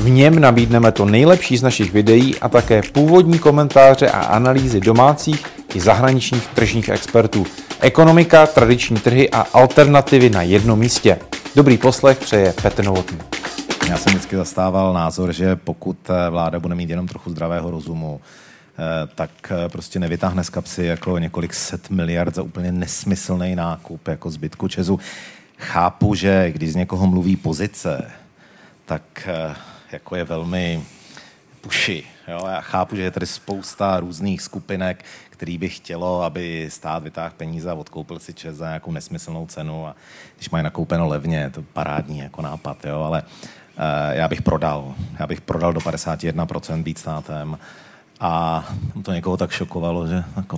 V něm nabídneme to nejlepší z našich videí a také původní komentáře a analýzy domácích i zahraničních tržních expertů. Ekonomika, tradiční trhy a alternativy na jednom místě. Dobrý poslech přeje Petr Novotný. Já jsem vždycky zastával názor, že pokud eh, vláda bude mít jenom trochu zdravého rozumu, eh, tak eh, prostě nevytáhne z kapsy jako několik set miliard za úplně nesmyslný nákup jako zbytku Česu. Chápu, že když z někoho mluví pozice, tak jako je velmi puši. Jo? Já chápu, že je tady spousta různých skupinek, který by chtělo, aby stát vytáhl peníze a odkoupil si čes za nějakou nesmyslnou cenu a když mají nakoupeno levně, to parádní jako nápad, jo? ale uh, já bych prodal. Já bych prodal do 51% být státem a to někoho tak šokovalo, že jako,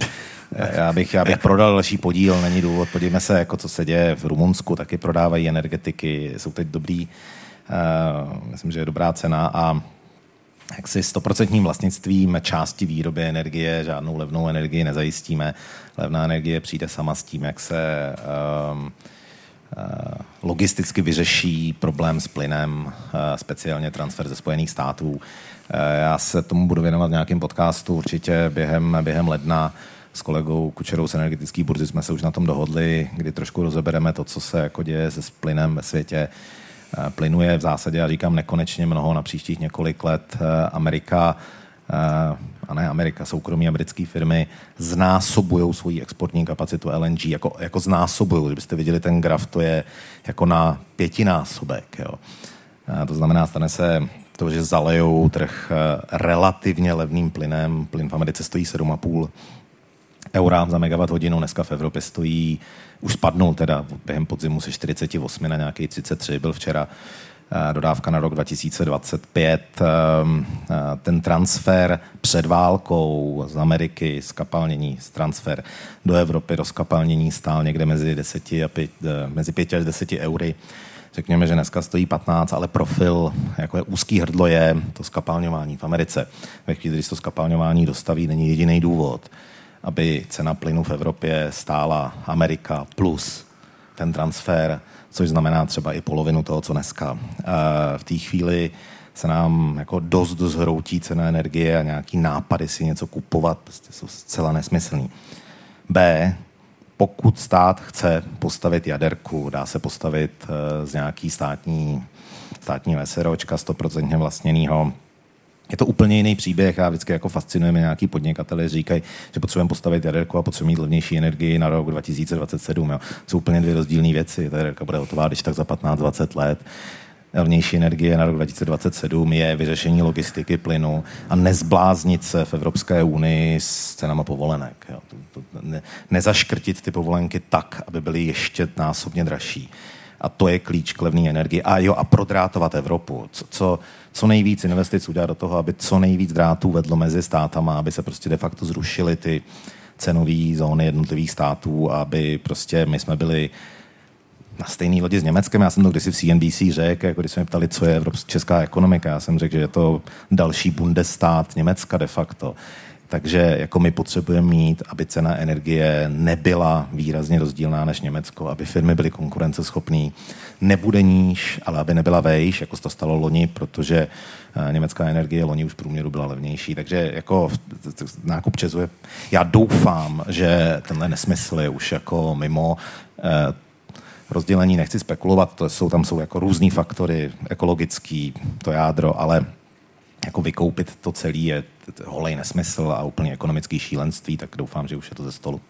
já, bych, já bych prodal další podíl, není důvod. Podívejme se, jako co se děje v Rumunsku, taky prodávají energetiky, jsou teď dobrý, myslím, že je dobrá cena a jaksi stoprocentním vlastnictvím části výroby energie, žádnou levnou energii nezajistíme. Levná energie přijde sama s tím, jak se um, uh, logisticky vyřeší problém s plynem, uh, speciálně transfer ze Spojených států. Já se tomu budu věnovat v nějakém podcastu určitě během, během ledna s kolegou Kučerou z energetické burzy jsme se už na tom dohodli, kdy trošku rozebereme to, co se jako děje se plynem ve světě. Eh, plynuje v zásadě, já říkám nekonečně mnoho na příštích několik let. Eh, Amerika eh, a ne Amerika, soukromí americké firmy znásobují svoji exportní kapacitu LNG, jako, jako znásobují. Kdybyste viděli ten graf, to je jako na pětinásobek. Jo. To znamená, stane se to, že zalejou trh relativně levným plynem. Plyn v Americe stojí 7,5 eura za megawatt hodinu, dneska v Evropě stojí už spadnul teda během podzimu se 48 na nějaký 33, byl včera eh, dodávka na rok 2025. Ehm, eh, ten transfer před válkou z Ameriky, z kapalnění, z transfer do Evropy, do skapalnění stál někde mezi, 10 a 5, eh, mezi 5 až 10 eury. Řekněme, že dneska stojí 15, ale profil, jako je úzký hrdlo, je to skapalňování v Americe. Ve chvíli, když to skapalňování dostaví, není jediný důvod aby cena plynu v Evropě stála Amerika plus ten transfer, což znamená třeba i polovinu toho, co dneska. Eh, v té chvíli se nám jako dost zhroutí cena energie a nějaký nápady si něco kupovat prostě jsou zcela nesmyslný. B, pokud stát chce postavit jaderku, dá se postavit eh, z nějaký státní, státní SROčka 100% vlastněného je to úplně jiný příběh a vždycky jako fascinujeme nějaký podnikatele, říkají, že potřebujeme postavit jaderku a potřebujeme mít levnější energii na rok 2027. Jo. Jsou úplně dvě rozdílné věci. Ta jaderka bude hotová, když tak za 15-20 let. Levnější energie na rok 2027 je vyřešení logistiky plynu a nezbláznit se v Evropské unii s cenama povolenek. Jo. Nezaškrtit ty povolenky tak, aby byly ještě násobně dražší. A to je klíč k levné energii. A jo, a prodrátovat Evropu. Co, co, co nejvíc investic udělat do toho, aby co nejvíc drátů vedlo mezi státama, aby se prostě de facto zrušily ty cenové zóny jednotlivých států, aby prostě my jsme byli na stejný lodi s Německem. Já jsem to kdysi v CNBC řekl, jako když jsme ptali, co je evropská česká ekonomika. Já jsem řekl, že je to další bundestát Německa de facto. Takže jako my potřebujeme mít, aby cena energie nebyla výrazně rozdílná než Německo, aby firmy byly konkurenceschopné. Nebude níž, ale aby nebyla vejš, jako se to stalo loni, protože eh, německá energie loni už v průměru byla levnější. Takže jako nákup Česu je... Já doufám, že tenhle nesmysl je už jako mimo eh, rozdělení, nechci spekulovat, to jsou, tam jsou jako různý faktory, ekologický, to jádro, ale jako vykoupit to celé je holej nesmysl a úplně ekonomický šílenství, tak doufám, že už je to ze stolu.